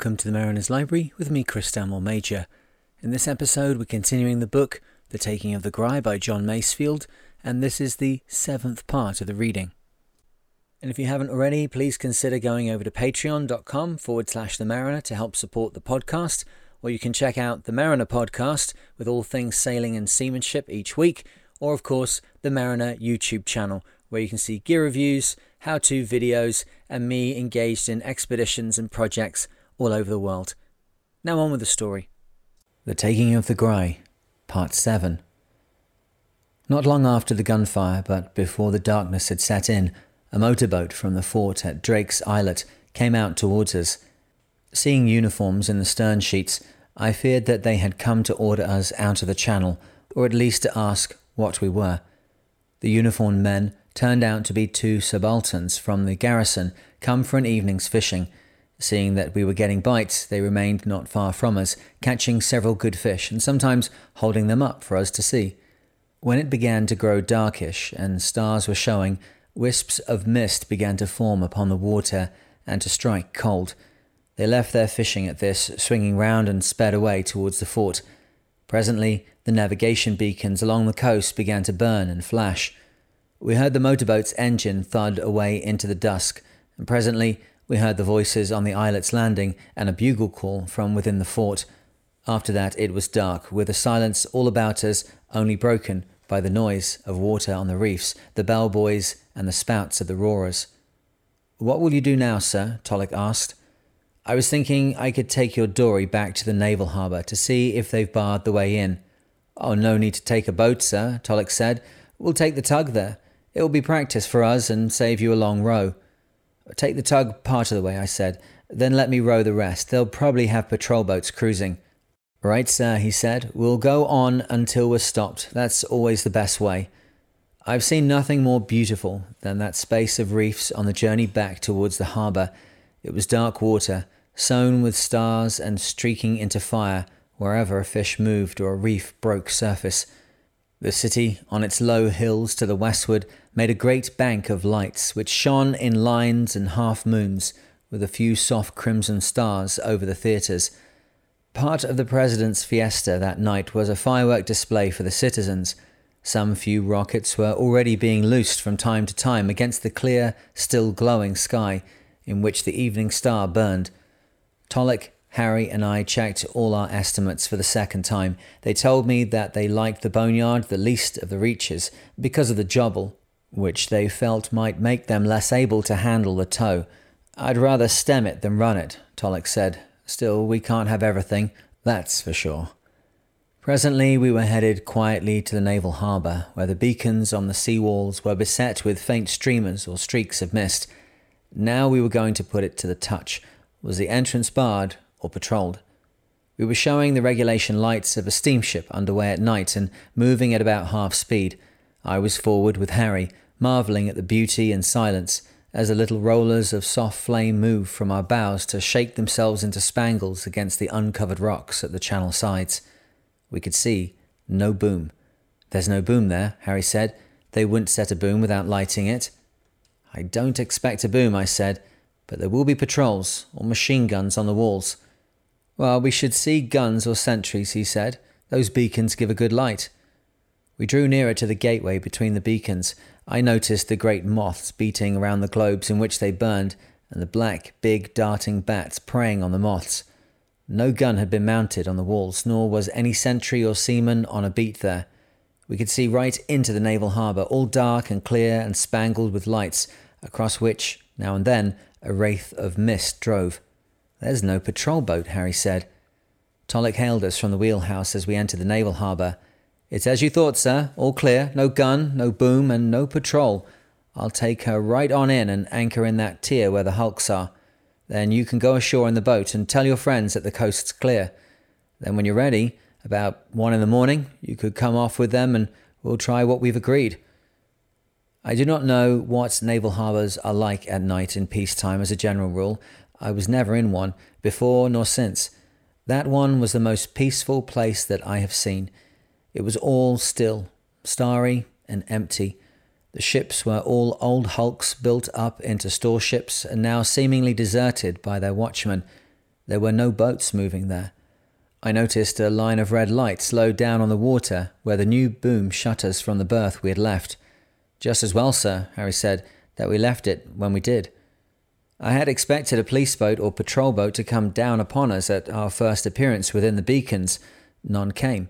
Welcome to the Mariner's Library with me, Chris Stanmore Major. In this episode, we're continuing the book The Taking of the Gry by John Masefield, and this is the seventh part of the reading. And if you haven't already, please consider going over to patreon.com forward slash the Mariner to help support the podcast, or you can check out the Mariner podcast with all things sailing and seamanship each week, or of course, the Mariner YouTube channel, where you can see gear reviews, how to videos, and me engaged in expeditions and projects all over the world. Now on with the story. The Taking of the Gry, Part 7. Not long after the gunfire, but before the darkness had set in, a motorboat from the fort at Drake's Islet came out towards us. Seeing uniforms in the stern sheets, I feared that they had come to order us out of the channel, or at least to ask what we were. The uniformed men turned out to be two subalterns from the garrison come for an evening's fishing. Seeing that we were getting bites, they remained not far from us, catching several good fish and sometimes holding them up for us to see. When it began to grow darkish and stars were showing, wisps of mist began to form upon the water and to strike cold. They left their fishing at this, swinging round and sped away towards the fort. Presently, the navigation beacons along the coast began to burn and flash. We heard the motorboat's engine thud away into the dusk, and presently we heard the voices on the islet's landing and a bugle call from within the fort. After that it was dark, with a silence all about us only broken by the noise of water on the reefs, the bell buoys, and the spouts of the roarers. What will you do now, sir? Tollick asked. I was thinking I could take your dory back to the naval harbour to see if they've barred the way in. Oh, no need to take a boat, sir, Tollick said. We'll take the tug there. It will be practice for us and save you a long row. Take the tug part of the way, I said. Then let me row the rest. They'll probably have patrol boats cruising. Right, sir, he said. We'll go on until we're stopped. That's always the best way. I've seen nothing more beautiful than that space of reefs on the journey back towards the harbour. It was dark water, sown with stars and streaking into fire wherever a fish moved or a reef broke surface. The city, on its low hills to the westward, made a great bank of lights which shone in lines and half moons, with a few soft crimson stars over the theatres. Part of the president's fiesta that night was a firework display for the citizens. Some few rockets were already being loosed from time to time against the clear, still glowing sky in which the evening star burned. Tollick Harry and I checked all our estimates for the second time. They told me that they liked the boneyard the least of the reaches because of the jobble, which they felt might make them less able to handle the tow. I'd rather stem it than run it, Tollick said. Still, we can't have everything, that's for sure. Presently, we were headed quietly to the naval harbour, where the beacons on the sea walls were beset with faint streamers or streaks of mist. Now we were going to put it to the touch. Was the entrance barred or patrolled. We were showing the regulation lights of a steamship underway at night and moving at about half speed. I was forward with Harry, marvelling at the beauty and silence as the little rollers of soft flame moved from our bows to shake themselves into spangles against the uncovered rocks at the channel sides. We could see no boom. There's no boom there, Harry said. They wouldn't set a boom without lighting it. I don't expect a boom, I said, but there will be patrols or machine guns on the walls. Well, we should see guns or sentries, he said. Those beacons give a good light. We drew nearer to the gateway between the beacons. I noticed the great moths beating around the globes in which they burned, and the black, big, darting bats preying on the moths. No gun had been mounted on the walls, nor was any sentry or seaman on a beat there. We could see right into the naval harbour, all dark and clear and spangled with lights, across which, now and then, a wraith of mist drove. There's no patrol boat, Harry said. Tollick hailed us from the wheelhouse as we entered the naval harbour. It's as you thought, sir. All clear. No gun, no boom, and no patrol. I'll take her right on in and anchor in that tier where the hulks are. Then you can go ashore in the boat and tell your friends that the coast's clear. Then, when you're ready, about one in the morning, you could come off with them and we'll try what we've agreed. I do not know what naval harbours are like at night in peacetime as a general rule, I was never in one, before nor since. That one was the most peaceful place that I have seen. It was all still, starry, and empty. The ships were all old hulks built up into storeships and now seemingly deserted by their watchmen. There were no boats moving there. I noticed a line of red light slowed down on the water where the new boom shut us from the berth we had left. Just as well, sir, Harry said, that we left it when we did. I had expected a police boat or patrol boat to come down upon us at our first appearance within the beacons. None came.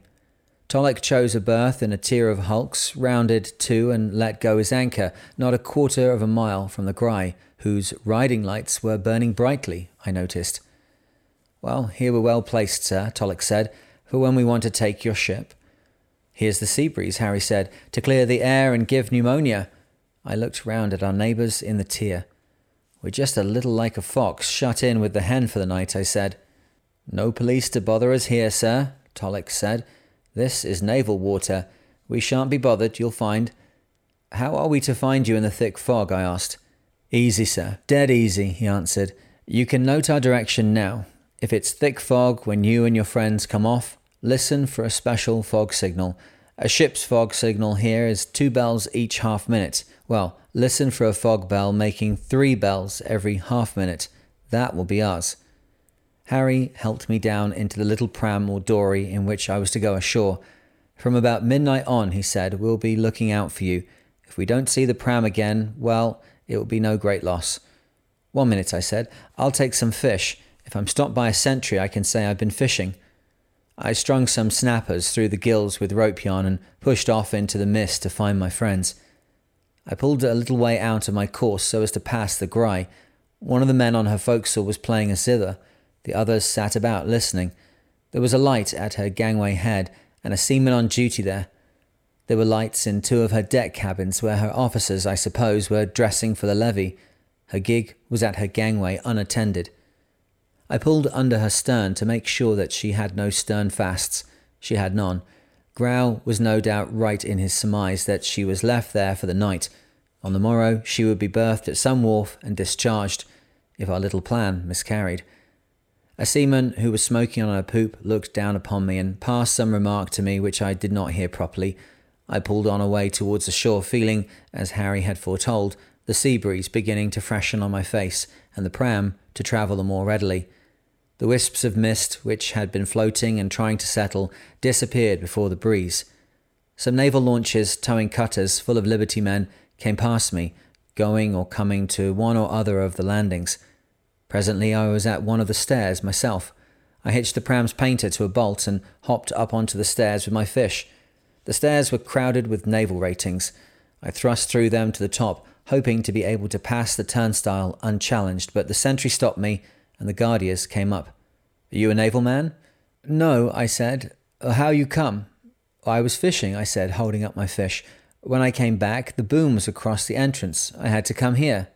Tolek chose a berth in a tier of hulks, rounded to and let go his anchor, not a quarter of a mile from the Gry, whose riding lights were burning brightly, I noticed. Well, here we're well placed, sir, Tolek said, for when we want to take your ship. Here's the sea breeze, Harry said, to clear the air and give pneumonia. I looked round at our neighbours in the tier. We're just a little like a fox shut in with the hen for the night, I said. No police to bother us here, sir, Tolek said. This is naval water. We shan't be bothered, you'll find. How are we to find you in the thick fog? I asked. Easy, sir. Dead easy, he answered. You can note our direction now. If it's thick fog when you and your friends come off, listen for a special fog signal. A ship's fog signal here is two bells each half minute. Well, listen for a fog bell making three bells every half minute. That will be us. Harry helped me down into the little pram or dory in which I was to go ashore. From about midnight on, he said, we'll be looking out for you. If we don't see the pram again, well, it will be no great loss. One minute, I said. I'll take some fish. If I'm stopped by a sentry, I can say I've been fishing. I strung some snappers through the gills with rope yarn and pushed off into the mist to find my friends. I pulled a little way out of my course so as to pass the Gry. One of the men on her forecastle was playing a zither. The others sat about listening. There was a light at her gangway head and a seaman on duty there. There were lights in two of her deck cabins where her officers, I suppose, were dressing for the levee. Her gig was at her gangway unattended. I pulled under her stern to make sure that she had no stern fasts. She had none. Grau was no doubt right in his surmise that she was left there for the night. On the morrow she would be berthed at some wharf and discharged, if our little plan miscarried. A seaman who was smoking on her poop looked down upon me and passed some remark to me which I did not hear properly. I pulled on away towards the shore, feeling, as Harry had foretold, the sea breeze beginning to freshen on my face and the pram to travel the more readily. The wisps of mist, which had been floating and trying to settle, disappeared before the breeze. Some naval launches towing cutters full of Liberty men came past me, going or coming to one or other of the landings. Presently I was at one of the stairs myself. I hitched the pram's painter to a bolt and hopped up onto the stairs with my fish. The stairs were crowded with naval ratings. I thrust through them to the top, hoping to be able to pass the turnstile unchallenged, but the sentry stopped me and the Guardias came up. Are you a naval man? No, I said. Uh, how you come? I was fishing, I said, holding up my fish. When I came back, the boom was across the entrance. I had to come here.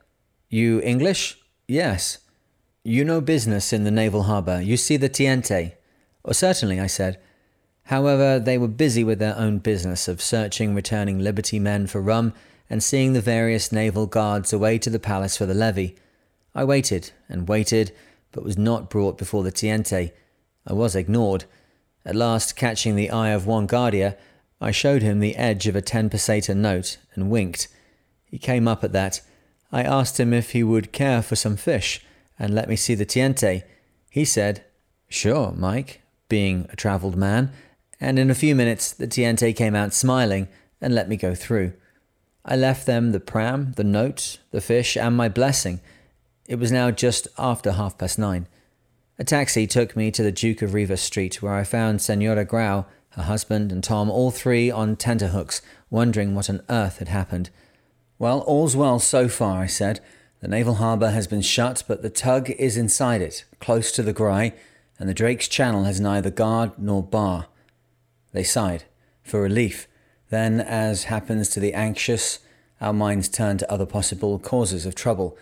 You English? Yes. You know business in the naval harbour. You see the Tiente? Oh, certainly, I said. However, they were busy with their own business of searching returning Liberty men for rum and seeing the various naval guards away to the palace for the levee. I waited and waited but was not brought before the Tiente. I was ignored. At last, catching the eye of one Guardia, I showed him the edge of a ten peseta note and winked. He came up at that. I asked him if he would care for some fish and let me see the Tiente. He said, Sure, Mike, being a travelled man, and in a few minutes the Tiente came out smiling and let me go through. I left them the pram, the note, the fish, and my blessing, it was now just after half past nine. A taxi took me to the Duke of Rivas Street, where I found Senora Grau, her husband, and Tom, all three on tenterhooks, wondering what on earth had happened. Well, all's well so far, I said. The naval harbour has been shut, but the tug is inside it, close to the Gry, and the Drake's Channel has neither guard nor bar. They sighed, for relief. Then, as happens to the anxious, our minds turned to other possible causes of trouble.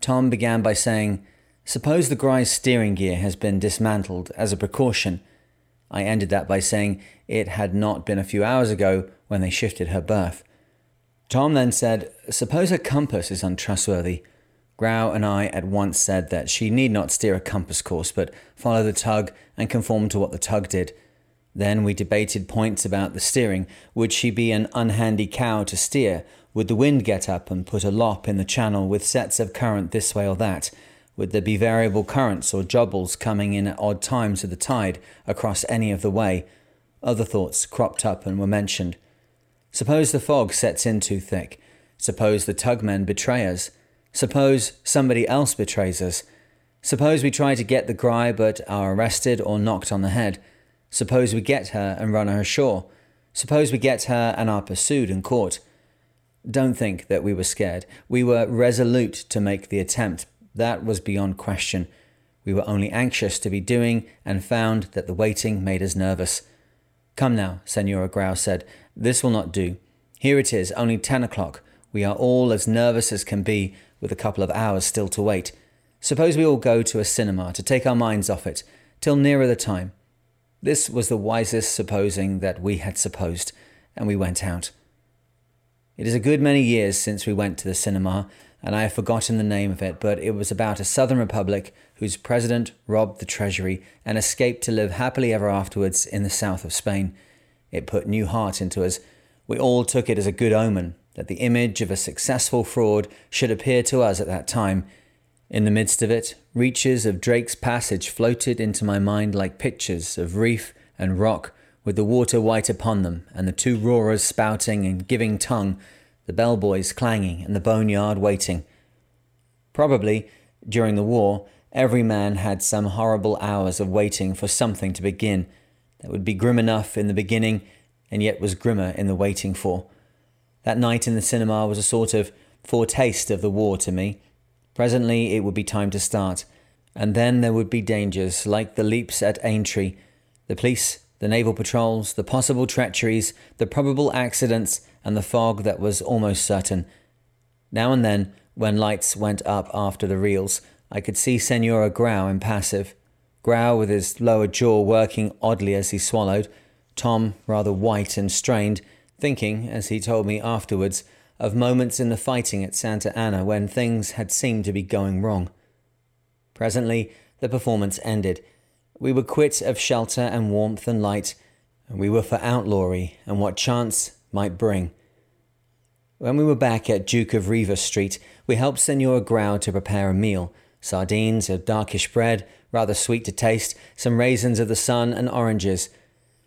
Tom began by saying, Suppose the Gry's steering gear has been dismantled as a precaution. I ended that by saying it had not been a few hours ago when they shifted her berth. Tom then said, Suppose her compass is untrustworthy. Grau and I at once said that she need not steer a compass course, but follow the tug and conform to what the tug did. Then we debated points about the steering. Would she be an unhandy cow to steer, would the wind get up and put a lop in the channel with sets of current this way or that? Would there be variable currents or jobbles coming in at odd times of the tide across any of the way? Other thoughts cropped up and were mentioned. Suppose the fog sets in too thick. Suppose the tugmen betray us. Suppose somebody else betrays us. Suppose we try to get the Gry but are arrested or knocked on the head. Suppose we get her and run her ashore. Suppose we get her and are pursued and caught. Don't think that we were scared. We were resolute to make the attempt. That was beyond question. We were only anxious to be doing and found that the waiting made us nervous. Come now, Senora Grau said. This will not do. Here it is, only ten o'clock. We are all as nervous as can be, with a couple of hours still to wait. Suppose we all go to a cinema to take our minds off it, till nearer the time. This was the wisest supposing that we had supposed, and we went out. It is a good many years since we went to the cinema, and I have forgotten the name of it, but it was about a Southern Republic whose president robbed the treasury and escaped to live happily ever afterwards in the south of Spain. It put new heart into us. We all took it as a good omen that the image of a successful fraud should appear to us at that time. In the midst of it, reaches of Drake's Passage floated into my mind like pictures of reef and rock with the water white upon them, and the two roarers spouting and giving tongue, the bell buoys clanging, and the boneyard waiting. Probably, during the war, every man had some horrible hours of waiting for something to begin that would be grim enough in the beginning and yet was grimmer in the waiting for. That night in the cinema was a sort of foretaste of the war to me. Presently it would be time to start, and then there would be dangers like the leaps at Aintree, the police the naval patrols, the possible treacheries, the probable accidents, and the fog that was almost certain. Now and then, when lights went up after the reels, I could see Senora Grau impassive. Grau with his lower jaw working oddly as he swallowed, Tom rather white and strained, thinking, as he told me afterwards, of moments in the fighting at Santa Anna when things had seemed to be going wrong. Presently, the performance ended, we were quit of shelter and warmth and light, and we were for outlawry and what chance might bring. When we were back at Duke of Rivas Street, we helped Senora Grau to prepare a meal sardines, a darkish bread, rather sweet to taste, some raisins of the sun, and oranges.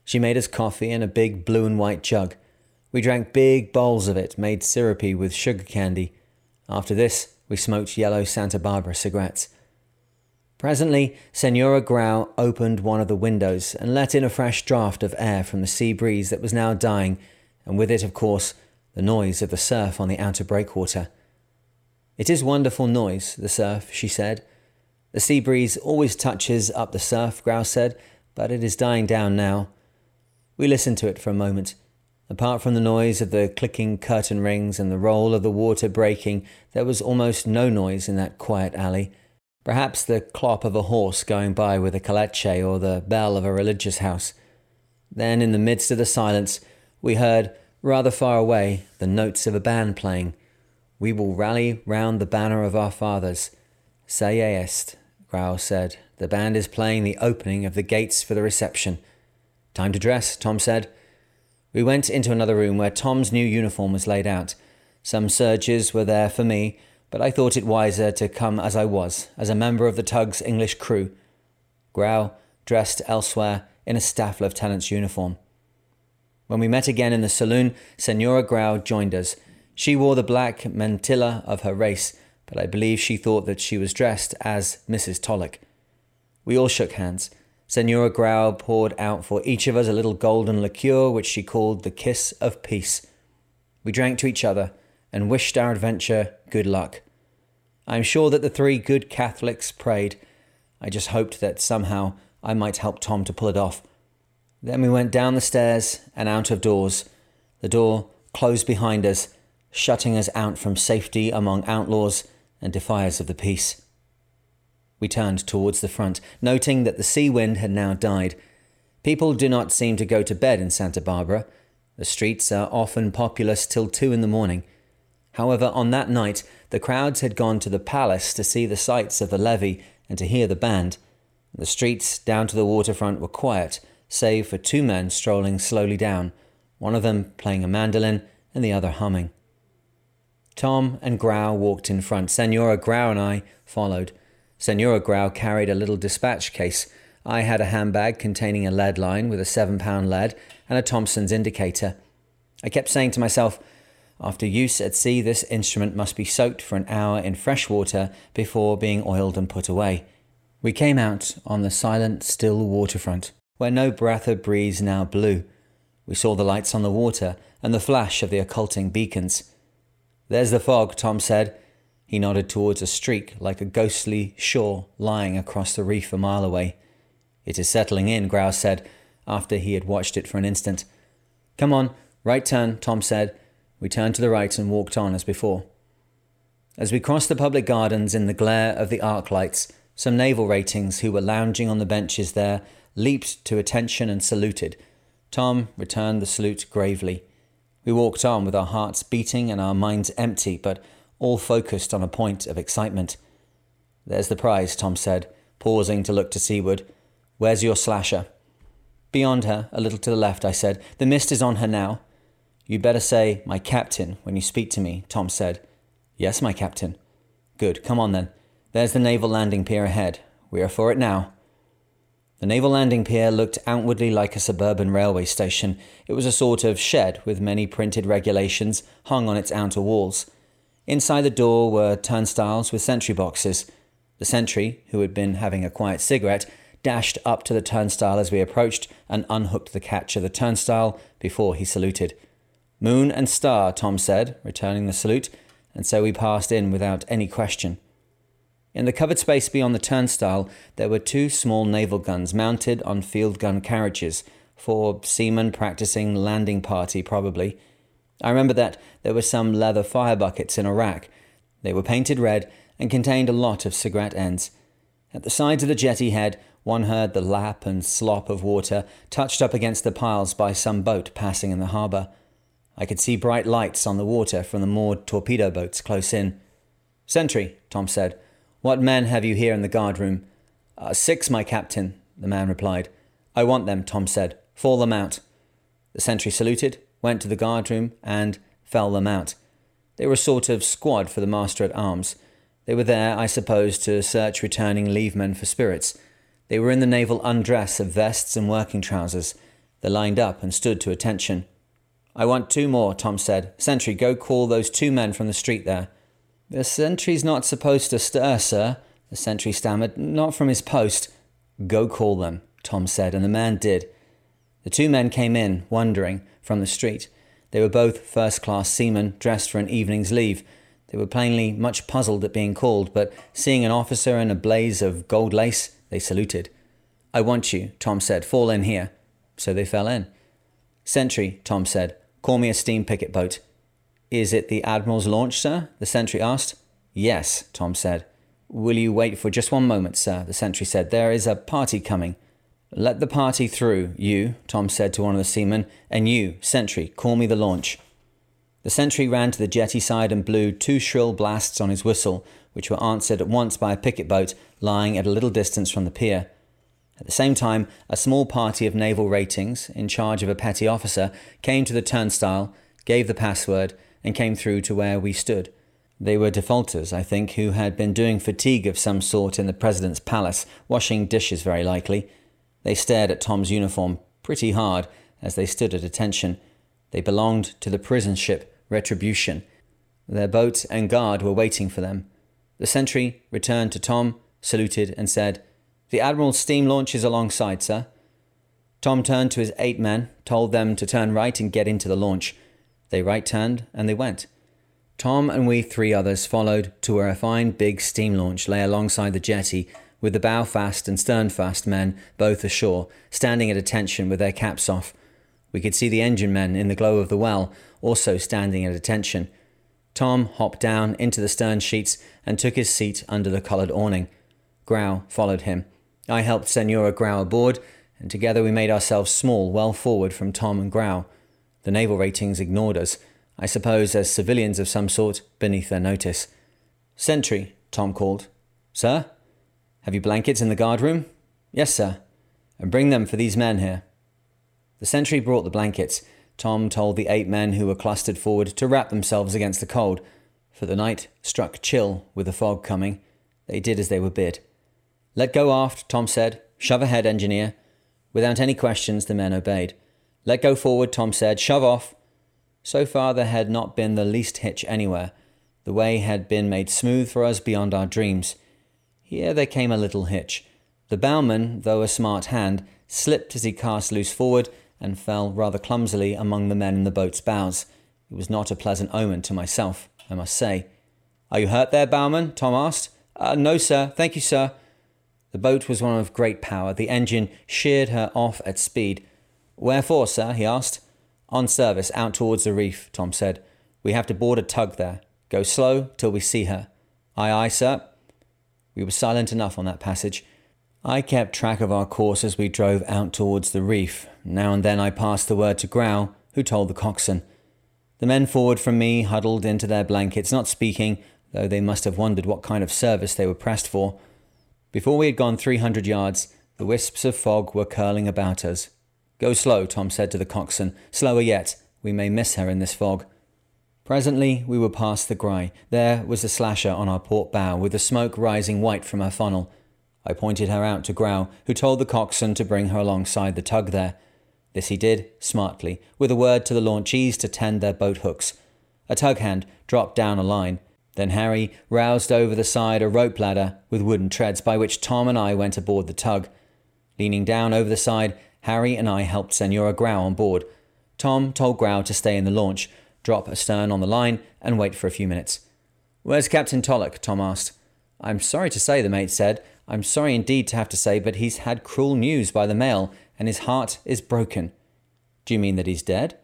She made us coffee in a big blue and white jug. We drank big bowls of it, made syrupy with sugar candy. After this, we smoked yellow Santa Barbara cigarettes. Presently, Senora Grau opened one of the windows and let in a fresh draught of air from the sea breeze that was now dying, and with it, of course, the noise of the surf on the outer breakwater. It is wonderful noise, the surf, she said. The sea breeze always touches up the surf, Grau said, but it is dying down now. We listened to it for a moment. Apart from the noise of the clicking curtain rings and the roll of the water breaking, there was almost no noise in that quiet alley. Perhaps the clop of a horse going by with a caleche or the bell of a religious house. Then, in the midst of the silence, we heard, rather far away, the notes of a band playing. We will rally round the banner of our fathers. Say est, Grau said. The band is playing the opening of the gates for the reception. Time to dress, Tom said. We went into another room where Tom's new uniform was laid out. Some serges were there for me, but I thought it wiser to come as I was, as a member of the tug's English crew. Grau, dressed elsewhere in a staff lieutenant's uniform. When we met again in the saloon, Senora Grau joined us. She wore the black mantilla of her race, but I believe she thought that she was dressed as Mrs. Tollock. We all shook hands. Senora Grau poured out for each of us a little golden liqueur, which she called the kiss of peace. We drank to each other, and wished our adventure good luck. I am sure that the three good Catholics prayed. I just hoped that somehow I might help Tom to pull it off. Then we went down the stairs and out of doors. The door closed behind us, shutting us out from safety among outlaws and defiers of the peace. We turned towards the front, noting that the sea wind had now died. People do not seem to go to bed in Santa Barbara. The streets are often populous till two in the morning. However, on that night, the crowds had gone to the palace to see the sights of the levee and to hear the band. The streets down to the waterfront were quiet, save for two men strolling slowly down, one of them playing a mandolin and the other humming. Tom and Grau walked in front. Senora Grau and I followed. Senora Grau carried a little dispatch case. I had a handbag containing a lead line with a seven pound lead and a Thompson's indicator. I kept saying to myself, after use at sea, this instrument must be soaked for an hour in fresh water before being oiled and put away. We came out on the silent, still waterfront, where no breath of breeze now blew. We saw the lights on the water and the flash of the occulting beacons. There's the fog, Tom said. He nodded towards a streak like a ghostly shore lying across the reef a mile away. It is settling in, Grau said, after he had watched it for an instant. Come on, right turn, Tom said. We turned to the right and walked on as before. As we crossed the public gardens in the glare of the arc lights, some naval ratings who were lounging on the benches there leaped to attention and saluted. Tom returned the salute gravely. We walked on with our hearts beating and our minds empty, but all focused on a point of excitement. There's the prize, Tom said, pausing to look to seaward. Where's your slasher? Beyond her, a little to the left, I said. The mist is on her now. You'd better say, my captain, when you speak to me, Tom said. Yes, my captain. Good, come on then. There's the naval landing pier ahead. We are for it now. The naval landing pier looked outwardly like a suburban railway station. It was a sort of shed with many printed regulations hung on its outer walls. Inside the door were turnstiles with sentry boxes. The sentry, who had been having a quiet cigarette, dashed up to the turnstile as we approached and unhooked the catch of the turnstile before he saluted. Moon and star, Tom said, returning the salute, and so we passed in without any question. In the covered space beyond the turnstile, there were two small naval guns mounted on field gun carriages, for seamen practicing landing party, probably. I remember that there were some leather fire buckets in a rack. They were painted red and contained a lot of cigarette ends. At the sides of the jetty head, one heard the lap and slop of water touched up against the piles by some boat passing in the harbour. I could see bright lights on the water from the moored torpedo boats close in. Sentry, Tom said, what men have you here in the guard room? Uh, six, my captain, the man replied. I want them, Tom said. Fall them out. The sentry saluted, went to the guard room, and fell them out. They were a sort of squad for the master at arms. They were there, I suppose, to search returning leave men for spirits. They were in the naval undress of vests and working trousers. They lined up and stood to attention. I want two more, Tom said. Sentry, go call those two men from the street there. The sentry's not supposed to stir, sir, the sentry stammered. Not from his post. Go call them, Tom said, and the man did. The two men came in, wondering, from the street. They were both first class seamen, dressed for an evening's leave. They were plainly much puzzled at being called, but seeing an officer in a blaze of gold lace, they saluted. I want you, Tom said. Fall in here. So they fell in. Sentry, Tom said. Call me a steam picket boat. Is it the Admiral's launch, sir? the sentry asked. Yes, Tom said. Will you wait for just one moment, sir? the sentry said. There is a party coming. Let the party through, you, Tom said to one of the seamen, and you, sentry, call me the launch. The sentry ran to the jetty side and blew two shrill blasts on his whistle, which were answered at once by a picket boat lying at a little distance from the pier. At the same time, a small party of naval ratings, in charge of a petty officer, came to the turnstile, gave the password, and came through to where we stood. They were defaulters, I think, who had been doing fatigue of some sort in the President's palace, washing dishes very likely. They stared at Tom's uniform pretty hard as they stood at attention. They belonged to the prison ship Retribution. Their boat and guard were waiting for them. The sentry returned to Tom, saluted, and said, the Admiral's steam launch is alongside, sir. Tom turned to his eight men, told them to turn right and get into the launch. They right turned, and they went. Tom and we three others followed to where a fine big steam launch lay alongside the jetty, with the bow fast and stern fast men both ashore, standing at attention with their caps off. We could see the engine men in the glow of the well, also standing at attention. Tom hopped down into the stern sheets and took his seat under the coloured awning. Grau followed him. I helped Senora Grau aboard, and together we made ourselves small well forward from Tom and Grau. The naval ratings ignored us, I suppose as civilians of some sort, beneath their notice. Sentry, Tom called. Sir? Have you blankets in the guard room? Yes, sir. And bring them for these men here. The sentry brought the blankets. Tom told the eight men who were clustered forward to wrap themselves against the cold, for the night struck chill with the fog coming. They did as they were bid. Let go aft, Tom said. Shove ahead, engineer. Without any questions, the men obeyed. Let go forward, Tom said. Shove off. So far, there had not been the least hitch anywhere. The way had been made smooth for us beyond our dreams. Here there came a little hitch. The bowman, though a smart hand, slipped as he cast loose forward and fell rather clumsily among the men in the boat's bows. It was not a pleasant omen to myself, I must say. Are you hurt there, bowman? Tom asked. Uh, no, sir. Thank you, sir. The boat was one of great power. The engine sheared her off at speed. Wherefore, sir? he asked. On service, out towards the reef, Tom said. We have to board a tug there. Go slow till we see her. Aye, aye, sir. We were silent enough on that passage. I kept track of our course as we drove out towards the reef. Now and then I passed the word to Grau, who told the coxswain. The men forward from me huddled into their blankets, not speaking, though they must have wondered what kind of service they were pressed for. Before we had gone three hundred yards, the wisps of fog were curling about us. Go slow, Tom said to the coxswain. Slower yet. We may miss her in this fog. Presently we were past the Gry. There was the slasher on our port bow, with the smoke rising white from her funnel. I pointed her out to Grau, who told the coxswain to bring her alongside the tug there. This he did, smartly, with a word to the launchees to tend their boat hooks. A tug hand dropped down a line. Then Harry roused over the side a rope ladder with wooden treads by which Tom and I went aboard the tug. Leaning down over the side, Harry and I helped Senora Grau on board. Tom told Grau to stay in the launch, drop astern on the line, and wait for a few minutes. Where's Captain Tollock? Tom asked. I'm sorry to say, the mate said. I'm sorry indeed to have to say, but he's had cruel news by the mail, and his heart is broken. Do you mean that he's dead?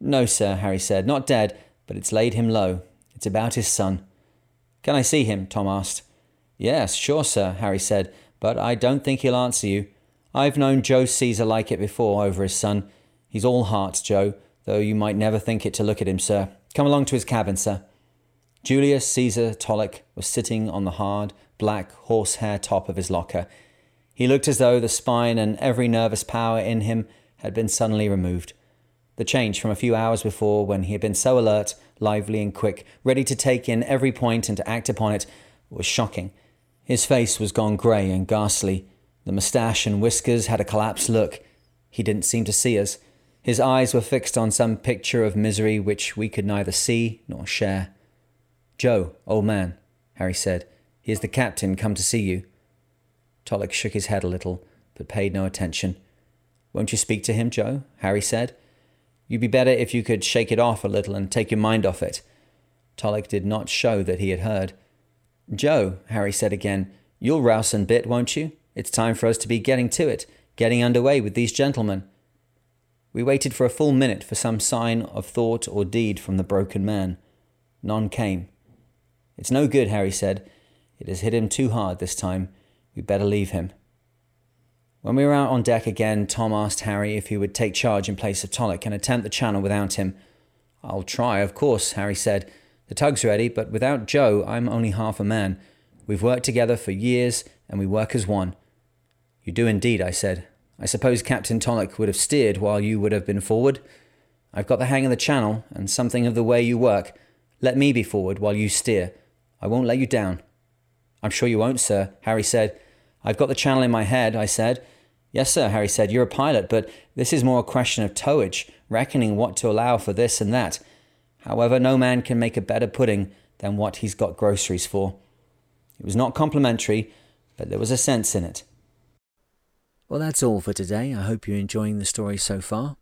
No, sir, Harry said. Not dead, but it's laid him low. It's about his son. Can I see him? Tom asked. Yes, sure, sir, Harry said, but I don't think he'll answer you. I've known Joe Caesar like it before over his son. He's all heart, Joe, though you might never think it to look at him, sir. Come along to his cabin, sir. Julius Caesar Tollock was sitting on the hard, black horsehair top of his locker. He looked as though the spine and every nervous power in him had been suddenly removed. The change from a few hours before, when he had been so alert, lively, and quick, ready to take in every point and to act upon it, was shocking. His face was gone grey and ghastly. The moustache and whiskers had a collapsed look. He didn't seem to see us. His eyes were fixed on some picture of misery which we could neither see nor share. Joe, old man, Harry said, Here's the captain come to see you. Tollock shook his head a little, but paid no attention. Won't you speak to him, Joe? Harry said. You'd be better if you could shake it off a little and take your mind off it. Tollock did not show that he had heard. Joe, Harry said again, you'll rouse and bit, won't you? It's time for us to be getting to it, getting under way with these gentlemen. We waited for a full minute for some sign of thought or deed from the broken man. None came. It's no good, Harry said. It has hit him too hard this time. We'd better leave him. When we were out on deck again, Tom asked Harry if he would take charge in place of Tollock and attempt the channel without him. I'll try, of course, Harry said. The tug's ready, but without Joe, I'm only half a man. We've worked together for years, and we work as one. You do indeed, I said. I suppose Captain Tollock would have steered while you would have been forward. I've got the hang of the channel, and something of the way you work. Let me be forward while you steer. I won't let you down. I'm sure you won't, sir, Harry said. I've got the channel in my head, I said. Yes, sir, Harry said. You're a pilot, but this is more a question of towage, reckoning what to allow for this and that. However, no man can make a better pudding than what he's got groceries for. It was not complimentary, but there was a sense in it. Well, that's all for today. I hope you're enjoying the story so far.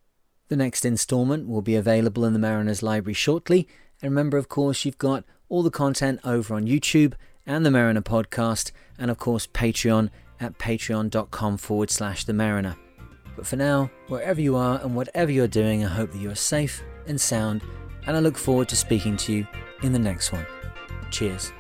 The next instalment will be available in the Mariner's Library shortly. And remember, of course, you've got all the content over on YouTube and the Mariner podcast, and of course, Patreon at patreon.com forward slash the Mariner. But for now, wherever you are and whatever you're doing, I hope that you are safe and sound, and I look forward to speaking to you in the next one. Cheers.